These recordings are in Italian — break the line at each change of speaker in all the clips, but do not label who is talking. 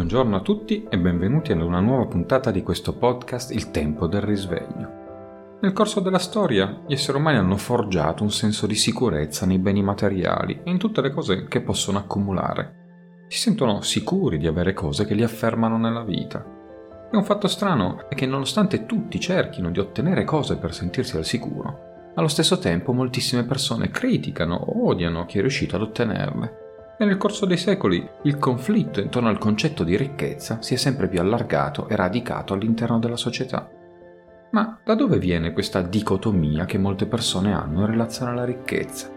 Buongiorno a tutti e benvenuti ad una nuova puntata di questo podcast Il tempo del risveglio. Nel corso della storia gli esseri umani hanno forgiato un senso di sicurezza nei beni materiali e in tutte le cose che possono accumulare. Si sentono sicuri di avere cose che li affermano nella vita. E un fatto strano è che nonostante tutti cerchino di ottenere cose per sentirsi al sicuro, allo stesso tempo moltissime persone criticano o odiano chi è riuscito ad ottenerle. Nel corso dei secoli il conflitto intorno al concetto di ricchezza si è sempre più allargato e radicato all'interno della società. Ma da dove viene questa dicotomia che molte persone hanno in relazione alla ricchezza?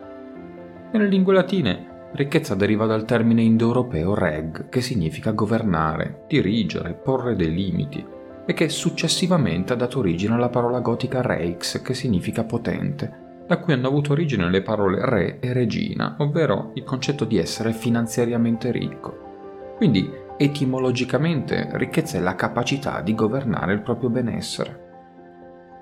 Nelle lingue latine, ricchezza deriva dal termine indoeuropeo reg, che significa governare, dirigere, porre dei limiti, e che successivamente ha dato origine alla parola gotica reix, che significa potente, da cui hanno avuto origine le parole re e regina, ovvero il concetto di essere finanziariamente ricco. Quindi, etimologicamente, ricchezza è la capacità di governare il proprio benessere.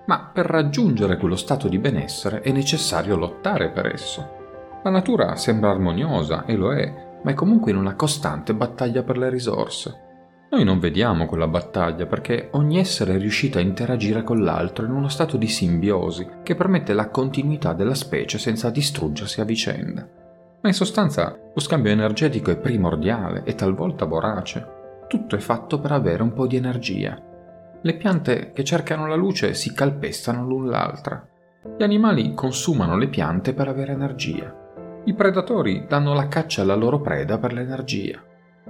Ma per raggiungere quello stato di benessere è necessario lottare per esso. La natura sembra armoniosa, e lo è, ma è comunque in una costante battaglia per le risorse. Noi non vediamo quella battaglia perché ogni essere è riuscito a interagire con l'altro in uno stato di simbiosi che permette la continuità della specie senza distruggersi a vicenda. Ma in sostanza lo scambio energetico è primordiale e talvolta vorace. Tutto è fatto per avere un po' di energia le piante che cercano la luce si calpestano l'un l'altra. Gli animali consumano le piante per avere energia. I predatori danno la caccia alla loro preda per l'energia.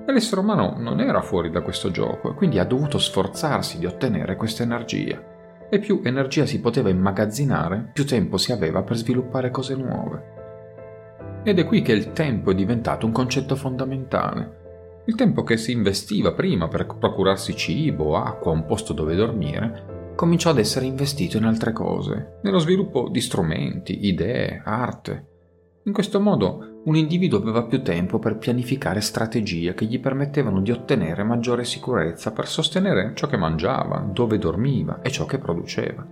E l'essere umano non era fuori da questo gioco e quindi ha dovuto sforzarsi di ottenere questa energia. E più energia si poteva immagazzinare, più tempo si aveva per sviluppare cose nuove. Ed è qui che il tempo è diventato un concetto fondamentale il tempo che si investiva prima per procurarsi cibo, acqua, un posto dove dormire, cominciò ad essere investito in altre cose, nello sviluppo di strumenti, idee, arte. In questo modo un individuo aveva più tempo per pianificare strategie che gli permettevano di ottenere maggiore sicurezza per sostenere ciò che mangiava, dove dormiva e ciò che produceva.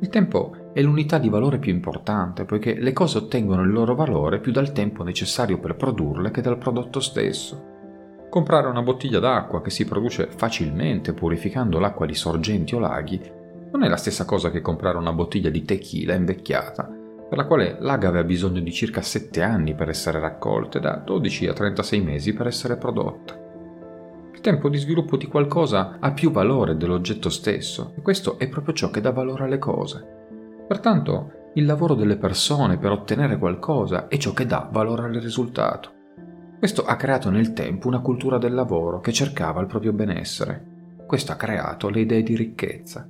Il tempo è l'unità di valore più importante poiché le cose ottengono il loro valore più dal tempo necessario per produrle che dal prodotto stesso. Comprare una bottiglia d'acqua che si produce facilmente purificando l'acqua di sorgenti o laghi non è la stessa cosa che comprare una bottiglia di tequila invecchiata, per la quale l'agave ha bisogno di circa 7 anni per essere raccolta e da 12 a 36 mesi per essere prodotta. Il tempo di sviluppo di qualcosa ha più valore dell'oggetto stesso e questo è proprio ciò che dà valore alle cose. Pertanto, il lavoro delle persone per ottenere qualcosa è ciò che dà valore al risultato. Questo ha creato nel tempo una cultura del lavoro che cercava il proprio benessere. Questo ha creato le idee di ricchezza.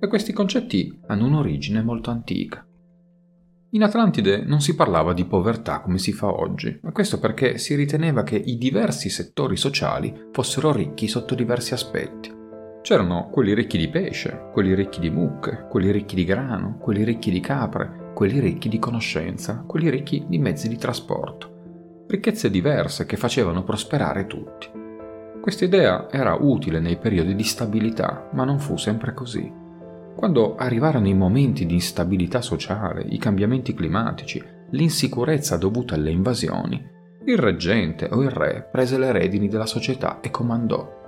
E questi concetti hanno un'origine molto antica. In Atlantide non si parlava di povertà come si fa oggi, ma questo perché si riteneva che i diversi settori sociali fossero ricchi sotto diversi aspetti. C'erano quelli ricchi di pesce, quelli ricchi di mucche, quelli ricchi di grano, quelli ricchi di capre, quelli ricchi di conoscenza, quelli ricchi di mezzi di trasporto ricchezze diverse che facevano prosperare tutti. Questa idea era utile nei periodi di stabilità, ma non fu sempre così. Quando arrivarono i momenti di instabilità sociale, i cambiamenti climatici, l'insicurezza dovuta alle invasioni, il reggente o il re prese le redini della società e comandò.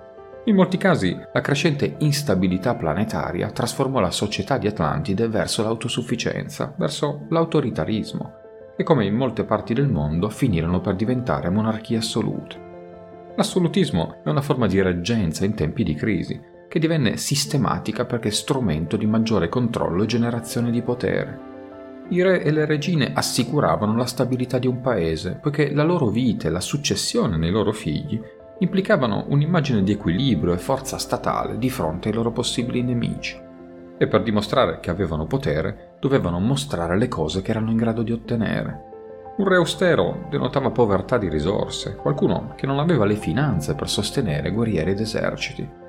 In molti casi la crescente instabilità planetaria trasformò la società di Atlantide verso l'autosufficienza, verso l'autoritarismo, e come in molte parti del mondo finirono per diventare monarchie assolute. L'assolutismo è una forma di reggenza in tempi di crisi, che divenne sistematica perché strumento di maggiore controllo e generazione di potere. I re e le regine assicuravano la stabilità di un paese, poiché la loro vita e la successione nei loro figli implicavano un'immagine di equilibrio e forza statale di fronte ai loro possibili nemici e per dimostrare che avevano potere dovevano mostrare le cose che erano in grado di ottenere. Un re austero denotava povertà di risorse, qualcuno che non aveva le finanze per sostenere guerrieri ed eserciti.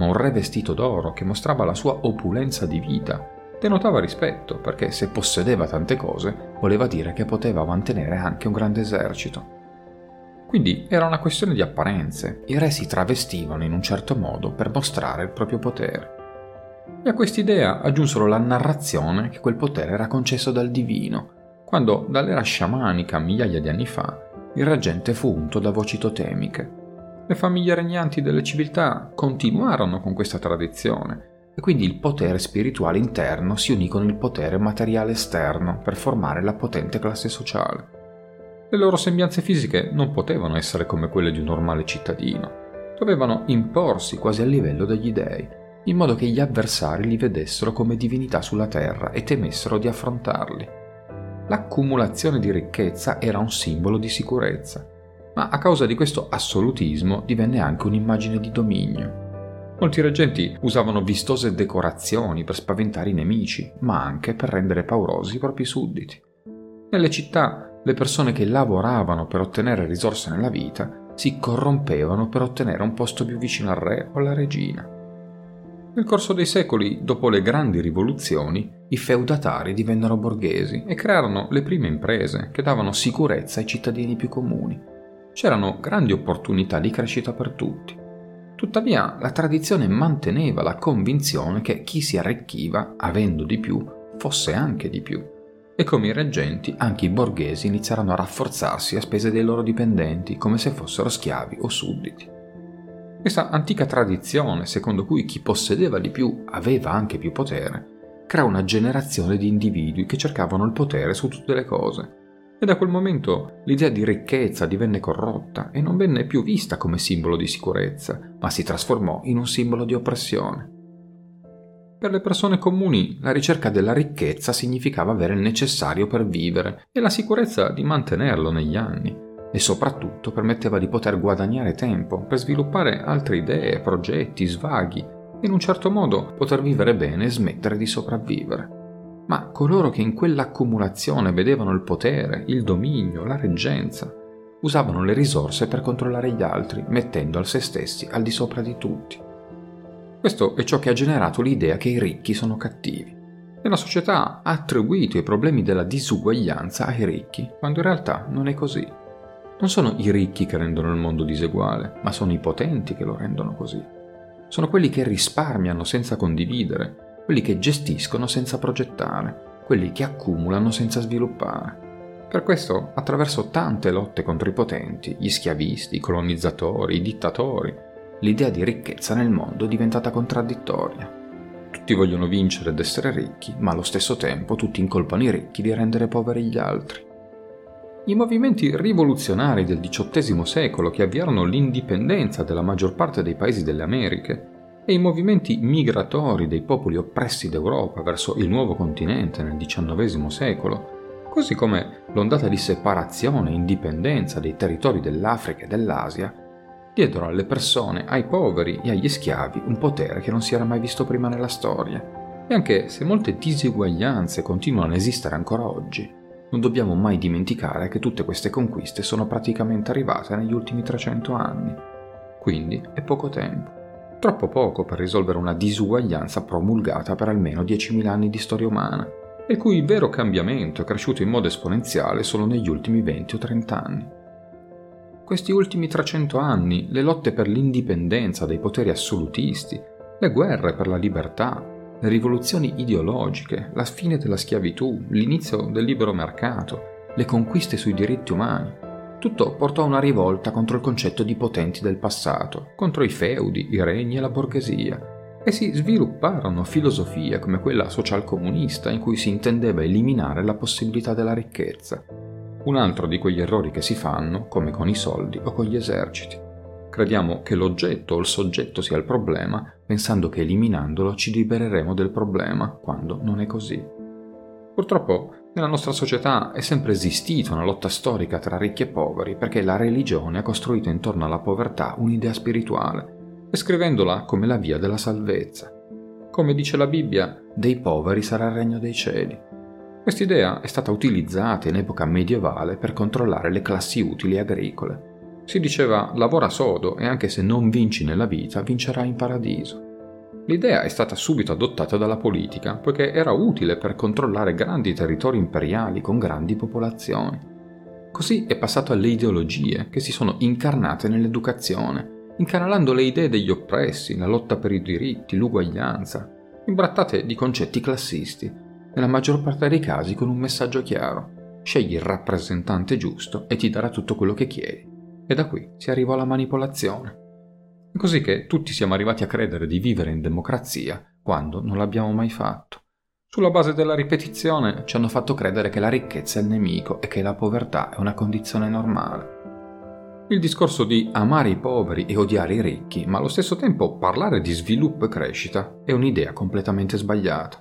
Ma un re vestito d'oro che mostrava la sua opulenza di vita denotava rispetto perché se possedeva tante cose voleva dire che poteva mantenere anche un grande esercito. Quindi era una questione di apparenze, i re si travestivano in un certo modo per mostrare il proprio potere. E a quest'idea aggiunsero la narrazione che quel potere era concesso dal divino, quando dall'era sciamanica migliaia di anni fa il reggente fu unto da voci totemiche. Le famiglie regnanti delle civiltà continuarono con questa tradizione e quindi il potere spirituale interno si unì con il potere materiale esterno per formare la potente classe sociale. Le loro sembianze fisiche non potevano essere come quelle di un normale cittadino, dovevano imporsi quasi a livello degli dei, in modo che gli avversari li vedessero come divinità sulla terra e temessero di affrontarli. L'accumulazione di ricchezza era un simbolo di sicurezza, ma a causa di questo assolutismo divenne anche un'immagine di dominio. Molti reggenti usavano vistose decorazioni per spaventare i nemici, ma anche per rendere paurosi i propri sudditi. Nelle città, le persone che lavoravano per ottenere risorse nella vita si corrompevano per ottenere un posto più vicino al re o alla regina. Nel corso dei secoli, dopo le grandi rivoluzioni, i feudatari divennero borghesi e crearono le prime imprese che davano sicurezza ai cittadini più comuni. C'erano grandi opportunità di crescita per tutti. Tuttavia la tradizione manteneva la convinzione che chi si arricchiva, avendo di più, fosse anche di più. E come i reggenti, anche i borghesi iniziarono a rafforzarsi a spese dei loro dipendenti, come se fossero schiavi o sudditi. Questa antica tradizione, secondo cui chi possedeva di più aveva anche più potere, crea una generazione di individui che cercavano il potere su tutte le cose, e da quel momento l'idea di ricchezza divenne corrotta e non venne più vista come simbolo di sicurezza, ma si trasformò in un simbolo di oppressione. Per le persone comuni la ricerca della ricchezza significava avere il necessario per vivere e la sicurezza di mantenerlo negli anni e soprattutto permetteva di poter guadagnare tempo per sviluppare altre idee, progetti, svaghi e in un certo modo poter vivere bene e smettere di sopravvivere ma coloro che in quell'accumulazione vedevano il potere, il dominio, la reggenza, usavano le risorse per controllare gli altri, mettendo al se stessi al di sopra di tutti. Questo è ciò che ha generato l'idea che i ricchi sono cattivi. E la società ha attribuito i problemi della disuguaglianza ai ricchi, quando in realtà non è così. Non sono i ricchi che rendono il mondo diseguale, ma sono i potenti che lo rendono così. Sono quelli che risparmiano senza condividere, quelli che gestiscono senza progettare, quelli che accumulano senza sviluppare. Per questo, attraverso tante lotte contro i potenti, gli schiavisti, i colonizzatori, i dittatori, l'idea di ricchezza nel mondo è diventata contraddittoria. Tutti vogliono vincere ed essere ricchi, ma allo stesso tempo tutti incolpano i ricchi di rendere poveri gli altri. I movimenti rivoluzionari del XVIII secolo che avviarono l'indipendenza della maggior parte dei paesi delle Americhe e i movimenti migratori dei popoli oppressi d'Europa verso il nuovo continente nel XIX secolo, così come l'ondata di separazione e indipendenza dei territori dell'Africa e dell'Asia, diedero alle persone, ai poveri e agli schiavi un potere che non si era mai visto prima nella storia. E anche se molte diseguaglianze continuano ad esistere ancora oggi, non dobbiamo mai dimenticare che tutte queste conquiste sono praticamente arrivate negli ultimi 300 anni. Quindi è poco tempo. Troppo poco per risolvere una disuguaglianza promulgata per almeno 10.000 anni di storia umana, e il cui vero cambiamento è cresciuto in modo esponenziale solo negli ultimi 20 o 30 anni. Questi ultimi 300 anni, le lotte per l'indipendenza dai poteri assolutisti, le guerre per la libertà, le rivoluzioni ideologiche, la fine della schiavitù, l'inizio del libero mercato, le conquiste sui diritti umani, tutto portò a una rivolta contro il concetto di potenti del passato, contro i feudi, i regni e la borghesia, e si svilupparono filosofie come quella socialcomunista in cui si intendeva eliminare la possibilità della ricchezza. Un altro di quegli errori che si fanno, come con i soldi o con gli eserciti. Crediamo che l'oggetto o il soggetto sia il problema, pensando che eliminandolo ci libereremo del problema, quando non è così. Purtroppo nella nostra società è sempre esistita una lotta storica tra ricchi e poveri perché la religione ha costruito intorno alla povertà un'idea spirituale, descrivendola come la via della salvezza. Come dice la Bibbia, dei poveri sarà il regno dei cieli. Quest'idea è stata utilizzata in epoca medievale per controllare le classi utili agricole. Si diceva lavora sodo e anche se non vinci nella vita vincerai in paradiso. L'idea è stata subito adottata dalla politica, poiché era utile per controllare grandi territori imperiali con grandi popolazioni. Così è passato alle ideologie che si sono incarnate nell'educazione, incanalando le idee degli oppressi, la lotta per i diritti, l'uguaglianza, imbrattate di concetti classisti, nella maggior parte dei casi con un messaggio chiaro. Scegli il rappresentante giusto e ti darà tutto quello che chiedi. e da qui si arrivò alla manipolazione. Così che tutti siamo arrivati a credere di vivere in democrazia quando non l'abbiamo mai fatto. Sulla base della ripetizione ci hanno fatto credere che la ricchezza è il nemico e che la povertà è una condizione normale. Il discorso di amare i poveri e odiare i ricchi, ma allo stesso tempo parlare di sviluppo e crescita, è un'idea completamente sbagliata.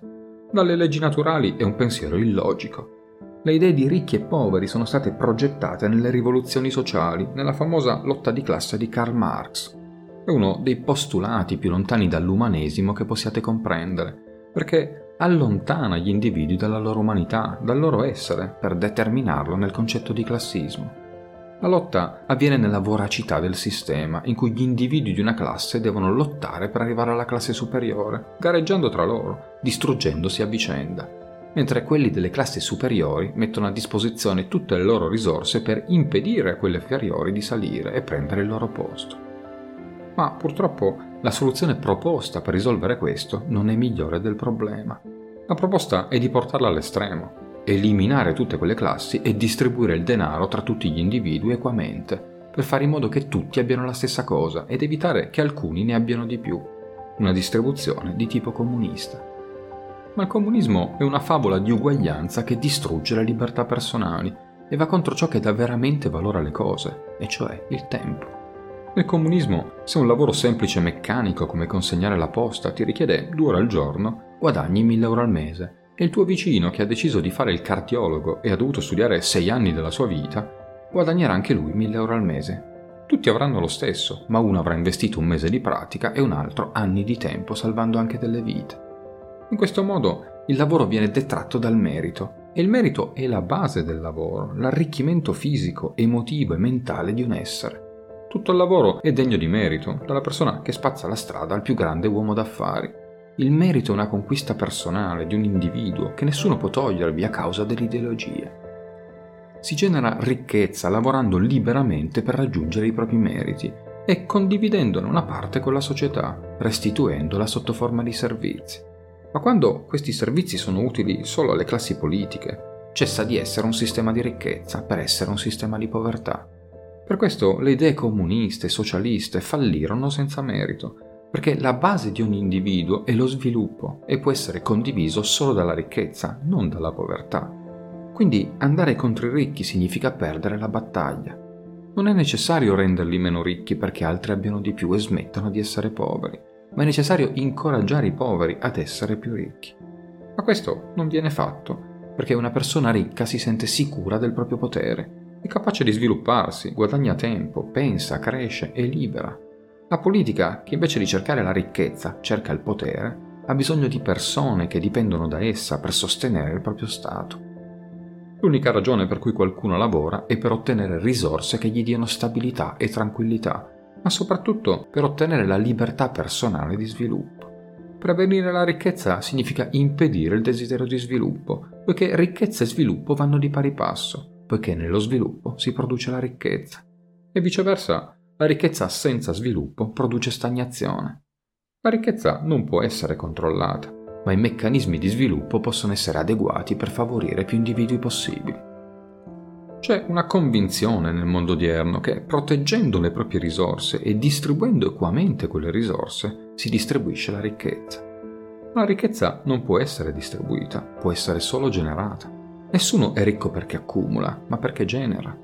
Dalle leggi naturali è un pensiero illogico. Le idee di ricchi e poveri sono state progettate nelle rivoluzioni sociali, nella famosa lotta di classe di Karl Marx. È uno dei postulati più lontani dall'umanesimo che possiate comprendere, perché allontana gli individui dalla loro umanità, dal loro essere, per determinarlo nel concetto di classismo. La lotta avviene nella voracità del sistema, in cui gli individui di una classe devono lottare per arrivare alla classe superiore, gareggiando tra loro, distruggendosi a vicenda mentre quelli delle classi superiori mettono a disposizione tutte le loro risorse per impedire a quelle inferiori di salire e prendere il loro posto. Ma purtroppo la soluzione proposta per risolvere questo non è migliore del problema. La proposta è di portarla all'estremo, eliminare tutte quelle classi e distribuire il denaro tra tutti gli individui equamente, per fare in modo che tutti abbiano la stessa cosa ed evitare che alcuni ne abbiano di più. Una distribuzione di tipo comunista ma il comunismo è una favola di uguaglianza che distrugge le libertà personali e va contro ciò che dà veramente valore alle cose, e cioè il tempo. Nel comunismo, se un lavoro semplice e meccanico come consegnare la posta ti richiede due ore al giorno, guadagni 1000 euro al mese, e il tuo vicino che ha deciso di fare il cardiologo e ha dovuto studiare 6 anni della sua vita, guadagnerà anche lui 1000 euro al mese. Tutti avranno lo stesso, ma uno avrà investito un mese di pratica e un altro anni di tempo salvando anche delle vite. In questo modo il lavoro viene detratto dal merito e il merito è la base del lavoro, l'arricchimento fisico, emotivo e mentale di un essere. Tutto il lavoro è degno di merito, dalla persona che spazza la strada al più grande uomo d'affari. Il merito è una conquista personale di un individuo che nessuno può togliervi a causa delle ideologie. Si genera ricchezza lavorando liberamente per raggiungere i propri meriti e condividendone una parte con la società, restituendola sotto forma di servizi. Ma quando questi servizi sono utili solo alle classi politiche, cessa di essere un sistema di ricchezza per essere un sistema di povertà. Per questo le idee comuniste e socialiste fallirono senza merito, perché la base di ogni individuo è lo sviluppo e può essere condiviso solo dalla ricchezza, non dalla povertà. Quindi andare contro i ricchi significa perdere la battaglia. Non è necessario renderli meno ricchi perché altri abbiano di più e smettano di essere poveri ma è necessario incoraggiare i poveri ad essere più ricchi. Ma questo non viene fatto perché una persona ricca si sente sicura del proprio potere, è capace di svilupparsi, guadagna tempo, pensa, cresce, è libera. La politica, che invece di cercare la ricchezza cerca il potere, ha bisogno di persone che dipendono da essa per sostenere il proprio Stato. L'unica ragione per cui qualcuno lavora è per ottenere risorse che gli diano stabilità e tranquillità ma soprattutto per ottenere la libertà personale di sviluppo. Prevenire la ricchezza significa impedire il desiderio di sviluppo, poiché ricchezza e sviluppo vanno di pari passo, poiché nello sviluppo si produce la ricchezza. E viceversa, la ricchezza senza sviluppo produce stagnazione. La ricchezza non può essere controllata, ma i meccanismi di sviluppo possono essere adeguati per favorire più individui possibili. C'è una convinzione nel mondo odierno che proteggendo le proprie risorse e distribuendo equamente quelle risorse si distribuisce la ricchezza. La ricchezza non può essere distribuita, può essere solo generata. Nessuno è ricco perché accumula, ma perché genera.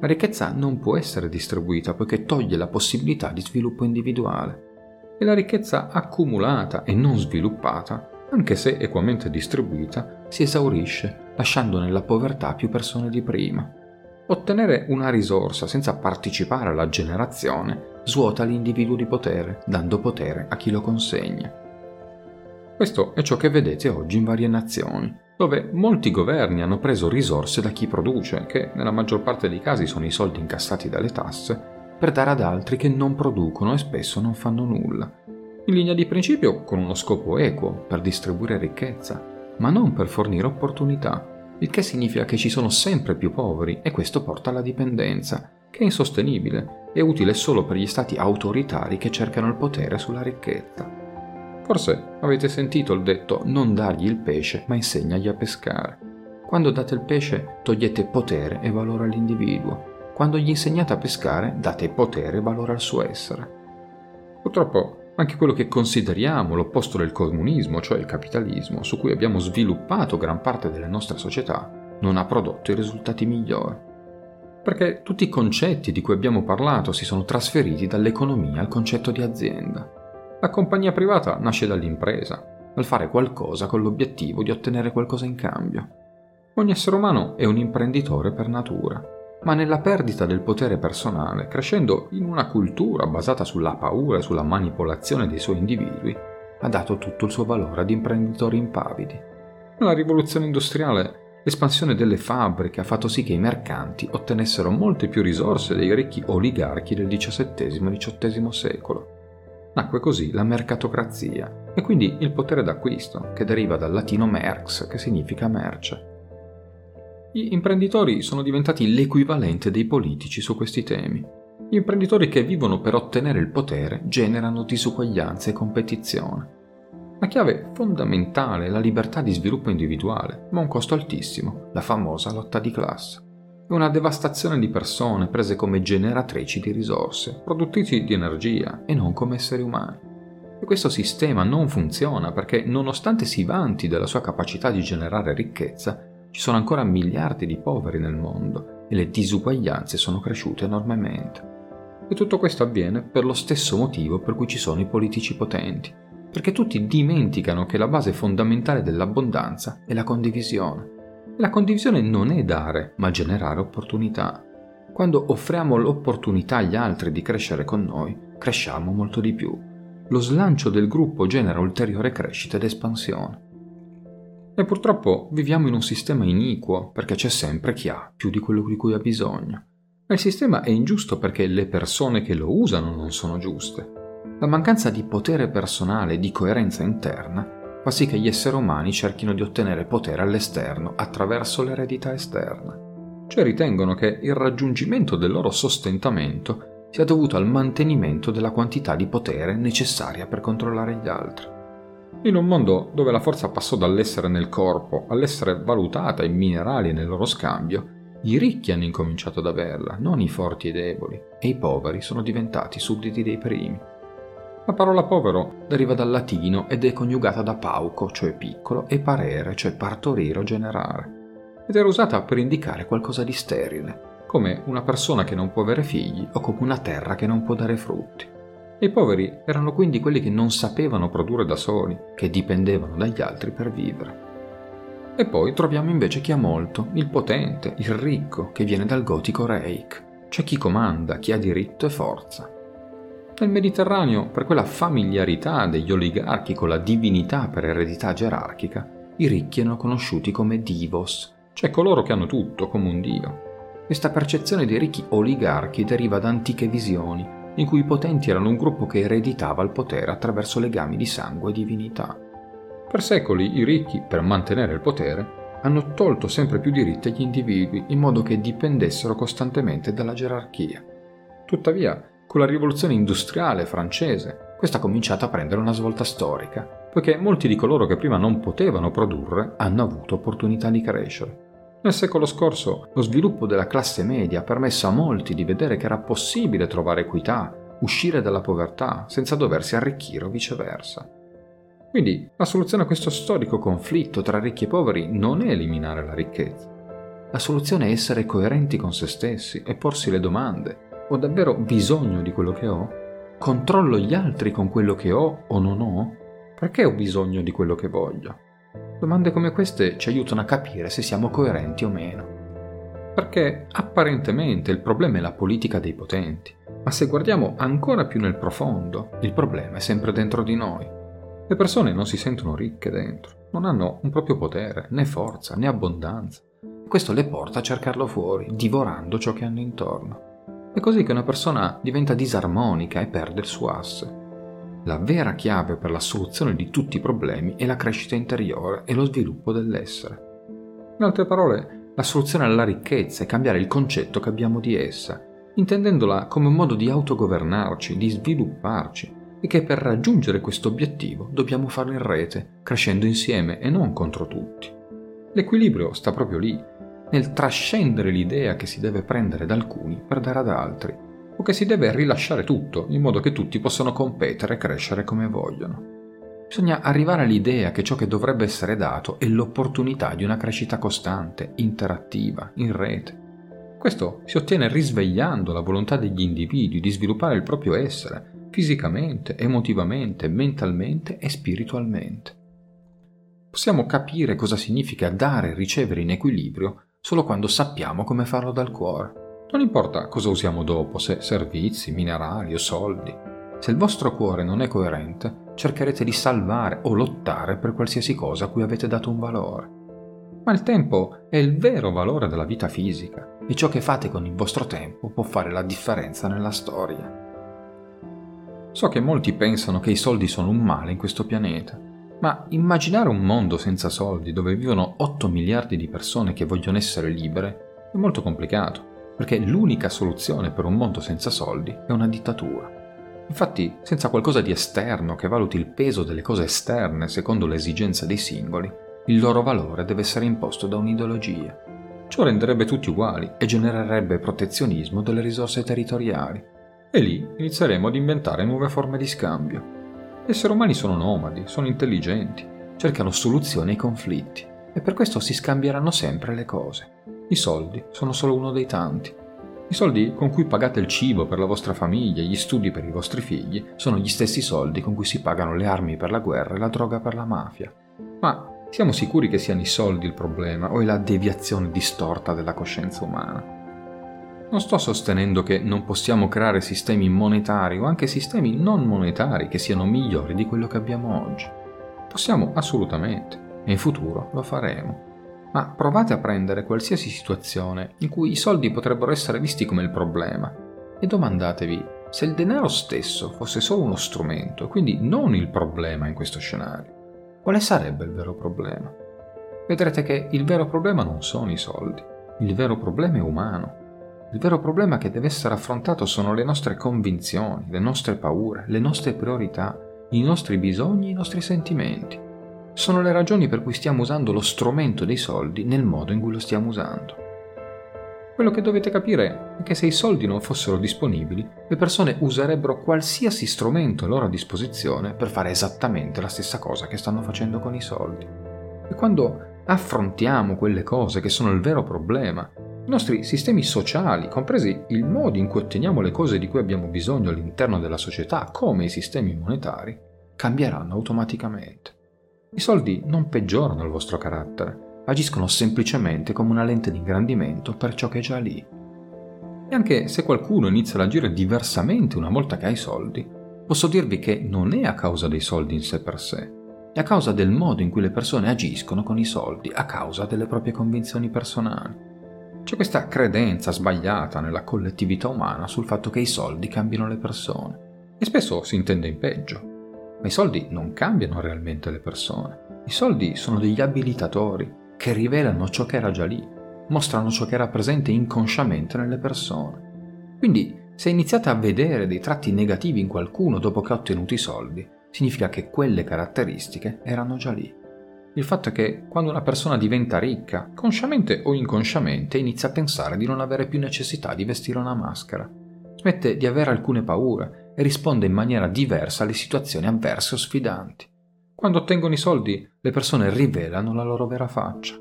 La ricchezza non può essere distribuita poiché toglie la possibilità di sviluppo individuale. E la ricchezza accumulata e non sviluppata, anche se equamente distribuita, si esaurisce lasciando nella povertà più persone di prima. Ottenere una risorsa senza partecipare alla generazione svuota l'individuo di potere, dando potere a chi lo consegna. Questo è ciò che vedete oggi in varie nazioni, dove molti governi hanno preso risorse da chi produce, che nella maggior parte dei casi sono i soldi incassati dalle tasse, per dare ad altri che non producono e spesso non fanno nulla. In linea di principio con uno scopo equo, per distribuire ricchezza, ma non per fornire opportunità, il che significa che ci sono sempre più poveri e questo porta alla dipendenza, che è insostenibile e utile solo per gli stati autoritari che cercano il potere sulla ricchezza. Forse avete sentito il detto non dargli il pesce ma insegnagli a pescare. Quando date il pesce togliete potere e valore all'individuo. quando gli insegnate a pescare date potere e valore al suo essere. Purtroppo anche quello che consideriamo l'opposto del comunismo, cioè il capitalismo, su cui abbiamo sviluppato gran parte delle nostre società, non ha prodotto i risultati migliori. Perché tutti i concetti di cui abbiamo parlato si sono trasferiti dall'economia al concetto di azienda. La compagnia privata nasce dall'impresa, dal fare qualcosa con l'obiettivo di ottenere qualcosa in cambio. Ogni essere umano è un imprenditore per natura, ma nella perdita del potere personale, crescendo in una cultura basata sulla paura e sulla manipolazione dei suoi individui, ha dato tutto il suo valore ad imprenditori impavidi. Nella rivoluzione industriale, l'espansione delle fabbriche ha fatto sì che i mercanti ottenessero molte più risorse dei ricchi oligarchi del XVII e XVIII secolo Nacque così la mercatocrazia e quindi il potere d'acquisto, che deriva dal latino merx, che significa merce. Gli imprenditori sono diventati l'equivalente dei politici su questi temi. Gli imprenditori che vivono per ottenere il potere generano disuguaglianza e competizione. La chiave fondamentale è la libertà di sviluppo individuale, ma a un costo altissimo, la famosa lotta di classe è una devastazione di persone prese come generatrici di risorse, produttrici di energia e non come esseri umani. E questo sistema non funziona perché nonostante si vanti della sua capacità di generare ricchezza, ci sono ancora miliardi di poveri nel mondo e le disuguaglianze sono cresciute enormemente. E tutto questo avviene per lo stesso motivo per cui ci sono i politici potenti, perché tutti dimenticano che la base fondamentale dell'abbondanza è la condivisione la condivisione non è dare, ma generare opportunità. Quando offriamo l'opportunità agli altri di crescere con noi, cresciamo molto di più. Lo slancio del gruppo genera ulteriore crescita ed espansione. E purtroppo viviamo in un sistema iniquo perché c'è sempre chi ha più di quello di cui ha bisogno. Ma il sistema è ingiusto perché le persone che lo usano non sono giuste. La mancanza di potere personale e di coerenza interna fa sì che gli esseri umani cerchino di ottenere potere all'esterno attraverso l'eredità esterna, cioè ritengono che il raggiungimento del loro sostentamento sia dovuto al mantenimento della quantità di potere necessaria per controllare gli altri. In un mondo dove la forza passò dall'essere nel corpo all'essere valutata in minerali e nel loro scambio, i ricchi hanno incominciato ad averla, non i forti e i deboli, e i poveri sono diventati sudditi dei primi. La parola povero deriva dal latino ed è coniugata da pauco, cioè piccolo, e parere, cioè partorire o generare, ed era usata per indicare qualcosa di sterile, come una persona che non può avere figli o come una terra che non può dare frutti. I poveri erano quindi quelli che non sapevano produrre da soli, che dipendevano dagli altri per vivere. E poi troviamo invece chi ha molto, il potente, il ricco, che viene dal gotico reich, cioè chi comanda, chi ha diritto e forza. Nel Mediterraneo, per quella familiarità degli oligarchi con la divinità per eredità gerarchica, i ricchi erano conosciuti come divos, cioè coloro che hanno tutto come un dio. Questa percezione dei ricchi oligarchi deriva da antiche visioni, in cui i potenti erano un gruppo che ereditava il potere attraverso legami di sangue e divinità. Per secoli i ricchi, per mantenere il potere, hanno tolto sempre più diritti agli individui in modo che dipendessero costantemente dalla gerarchia. Tuttavia, con la rivoluzione industriale francese, questa ha cominciato a prendere una svolta storica, poiché molti di coloro che prima non potevano produrre hanno avuto opportunità di crescere. Nel secolo scorso lo sviluppo della classe media ha permesso a molti di vedere che era possibile trovare equità, uscire dalla povertà senza doversi arricchire o viceversa. Quindi la soluzione a questo storico conflitto tra ricchi e poveri non è eliminare la ricchezza. La soluzione è essere coerenti con se stessi e porsi le domande ho davvero bisogno di quello che ho? Controllo gli altri con quello che ho o non ho? Perché ho bisogno di quello che voglio? Domande come queste ci aiutano a capire se siamo coerenti o meno. Perché apparentemente il problema è la politica dei potenti, ma se guardiamo ancora più nel profondo, il problema è sempre dentro di noi. Le persone non si sentono ricche dentro, non hanno un proprio potere, né forza, né abbondanza. E questo le porta a cercarlo fuori, divorando ciò che hanno intorno. È così che una persona diventa disarmonica e perde il suo asse. La vera chiave per la soluzione di tutti i problemi è la crescita interiore e lo sviluppo dell'essere. In altre parole, la soluzione alla ricchezza è cambiare il concetto che abbiamo di essa, intendendola come un modo di autogovernarci, di svilupparci, e che per raggiungere questo obiettivo dobbiamo farlo in rete, crescendo insieme e non contro tutti. L'equilibrio sta proprio lì, nel trascendere l'idea che si deve prendere da alcuni per dare ad altri, o che si deve rilasciare tutto in modo che tutti possano competere e crescere come vogliono. Bisogna arrivare all'idea che ciò che dovrebbe essere dato è l'opportunità di una crescita costante, interattiva, in rete. Questo si ottiene risvegliando la volontà degli individui di sviluppare il proprio essere, fisicamente, emotivamente, mentalmente e spiritualmente. Possiamo capire cosa significa dare e ricevere in equilibrio solo quando sappiamo come farlo dal cuore. Non importa cosa usiamo dopo, se servizi, minerali o soldi. Se il vostro cuore non è coerente, cercherete di salvare o lottare per qualsiasi cosa a cui avete dato un valore. Ma il tempo è il vero valore della vita fisica e ciò che fate con il vostro tempo può fare la differenza nella storia. So che molti pensano che i soldi sono un male in questo pianeta, ma immaginare un mondo senza soldi dove vivono 8 miliardi di persone che vogliono essere libere è molto complicato, perché l'unica soluzione per un mondo senza soldi è una dittatura. Infatti, senza qualcosa di esterno che valuti il peso delle cose esterne secondo le esigenze dei singoli, il loro valore deve essere imposto da un'ideologia. Ciò renderebbe tutti uguali e genererebbe protezionismo delle risorse territoriali. E lì inizieremo ad inventare nuove forme di scambio. Gli esseri umani sono nomadi, sono intelligenti, cercano soluzioni ai conflitti e per questo si scambieranno sempre le cose. I soldi sono solo uno dei tanti. I soldi con cui pagate il cibo per la vostra famiglia, gli studi per i vostri figli, sono gli stessi soldi con cui si pagano le armi per la guerra e la droga per la mafia. Ma siamo sicuri che siano i soldi il problema o è la deviazione distorta della coscienza umana? Non sto sostenendo che non possiamo creare sistemi monetari o anche sistemi non monetari che siano migliori di quello che abbiamo oggi. Possiamo assolutamente e in futuro lo faremo. Ma provate a prendere qualsiasi situazione in cui i soldi potrebbero essere visti come il problema e domandatevi se il denaro stesso fosse solo uno strumento e quindi non il problema in questo scenario, quale sarebbe il vero problema? Vedrete che il vero problema non sono i soldi, il vero problema è umano. Il vero problema che deve essere affrontato sono le nostre convinzioni, le nostre paure, le nostre priorità, i nostri bisogni, i nostri sentimenti sono le ragioni per cui stiamo usando lo strumento dei soldi nel modo in cui lo stiamo usando. Quello che dovete capire è che se i soldi non fossero disponibili, le persone userebbero qualsiasi strumento a loro disposizione per fare esattamente la stessa cosa che stanno facendo con i soldi. E quando affrontiamo quelle cose che sono il vero problema, i nostri sistemi sociali, compresi il modo in cui otteniamo le cose di cui abbiamo bisogno all'interno della società, come i sistemi monetari, cambieranno automaticamente. I soldi non peggiorano il vostro carattere, agiscono semplicemente come una lente di ingrandimento per ciò che è già lì. E anche se qualcuno inizia ad agire diversamente una volta che ha i soldi, posso dirvi che non è a causa dei soldi in sé per sé, è a causa del modo in cui le persone agiscono con i soldi, a causa delle proprie convinzioni personali. C'è questa credenza sbagliata nella collettività umana sul fatto che i soldi cambino le persone, e spesso si intende in peggio. Ma i soldi non cambiano realmente le persone. I soldi sono degli abilitatori che rivelano ciò che era già lì, mostrano ciò che era presente inconsciamente nelle persone. Quindi, se iniziate a vedere dei tratti negativi in qualcuno dopo che ha ottenuto i soldi, significa che quelle caratteristiche erano già lì. Il fatto è che quando una persona diventa ricca, consciamente o inconsciamente inizia a pensare di non avere più necessità di vestire una maschera. Smette di avere alcune paure e risponde in maniera diversa alle situazioni avverse o sfidanti. Quando ottengono i soldi, le persone rivelano la loro vera faccia.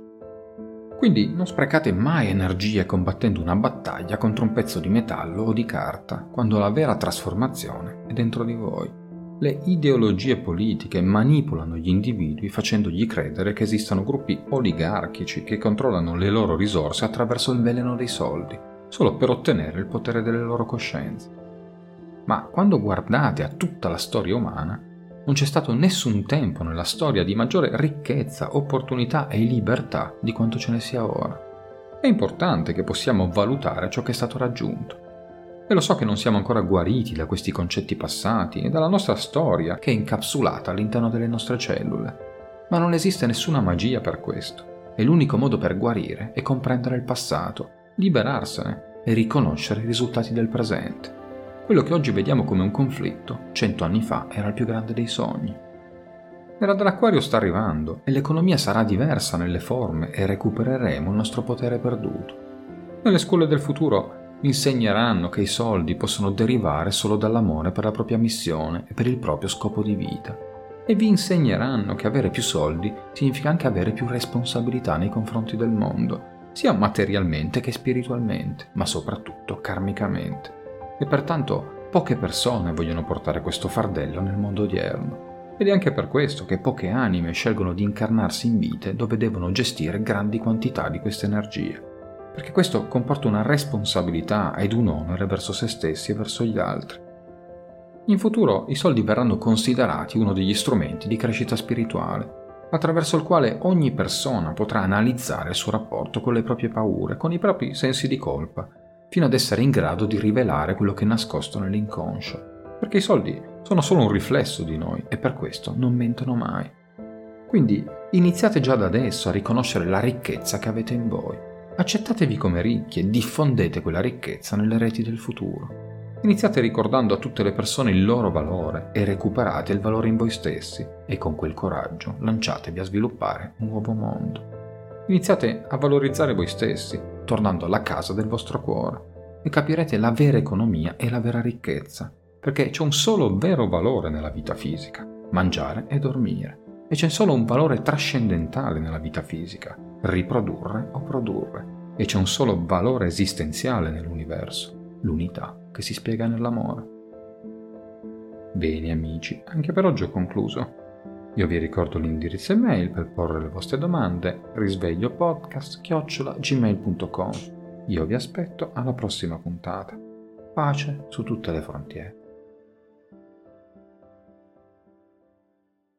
Quindi non sprecate mai energie combattendo una battaglia contro un pezzo di metallo o di carta, quando la vera trasformazione è dentro di voi. Le ideologie politiche manipolano gli individui facendogli credere che esistano gruppi oligarchici che controllano le loro risorse attraverso il veleno dei soldi, solo per ottenere il potere delle loro coscienze ma quando guardate a tutta la storia umana, non c'è stato nessun tempo nella storia di maggiore ricchezza, opportunità e libertà di quanto ce ne sia ora. È importante che possiamo valutare ciò che è stato raggiunto. E lo so che non siamo ancora guariti da questi concetti passati e dalla nostra storia che è incapsulata all'interno delle nostre cellule. Ma non esiste nessuna magia per questo. E l'unico modo per guarire è comprendere il passato, liberarsene e riconoscere i risultati del presente. Quello che oggi vediamo come un conflitto, cento anni fa era il più grande dei sogni. L'era dell'acquario sta arrivando e l'economia sarà diversa nelle forme e recupereremo il nostro potere perduto. Nelle scuole del futuro insegneranno che i soldi possono derivare solo dall'amore per la propria missione e per il proprio scopo di vita. E vi insegneranno che avere più soldi significa anche avere più responsabilità nei confronti del mondo, sia materialmente che spiritualmente, ma soprattutto karmicamente. E pertanto poche persone vogliono portare questo fardello nel mondo odierno. Ed è anche per questo che poche anime scelgono di incarnarsi in vite dove devono gestire grandi quantità di queste energie, perché questo comporta una responsabilità ed un onere verso se stessi e verso gli altri. In futuro i soldi verranno considerati uno degli strumenti di crescita spirituale, attraverso il quale ogni persona potrà analizzare il suo rapporto con le proprie paure, con i propri sensi di colpa, fino ad essere in grado di rivelare quello che è nascosto nell'inconscio perché i soldi sono solo un riflesso di noi e per questo non mentono mai. Quindi iniziate già da adesso a riconoscere la ricchezza che avete in voi. Accettatevi come ricchi e diffondete quella ricchezza nelle reti del futuro. Iniziate ricordando a tutte le persone il loro valore e recuperate il valore in voi stessi e con quel coraggio lanciatevi a sviluppare un nuovo mondo. Iniziate a valorizzare voi stessi, tornando alla casa del vostro cuore e capirete la vera economia e la vera ricchezza perché c'è un solo vero valore nella vita fisica, mangiare e dormire, e c'è solo un valore trascendentale nella vita fisica, riprodurre o produrre, e c'è un solo valore esistenziale nell'universo, l'unità che si spiega nell'amore. Bene amici, anche per oggi ho concluso. Io vi ricordo l'indirizzo email per porre le vostre domande, risveglio podcast gmail.com. Io vi aspetto alla prossima puntata. Pace su tutte le frontiere.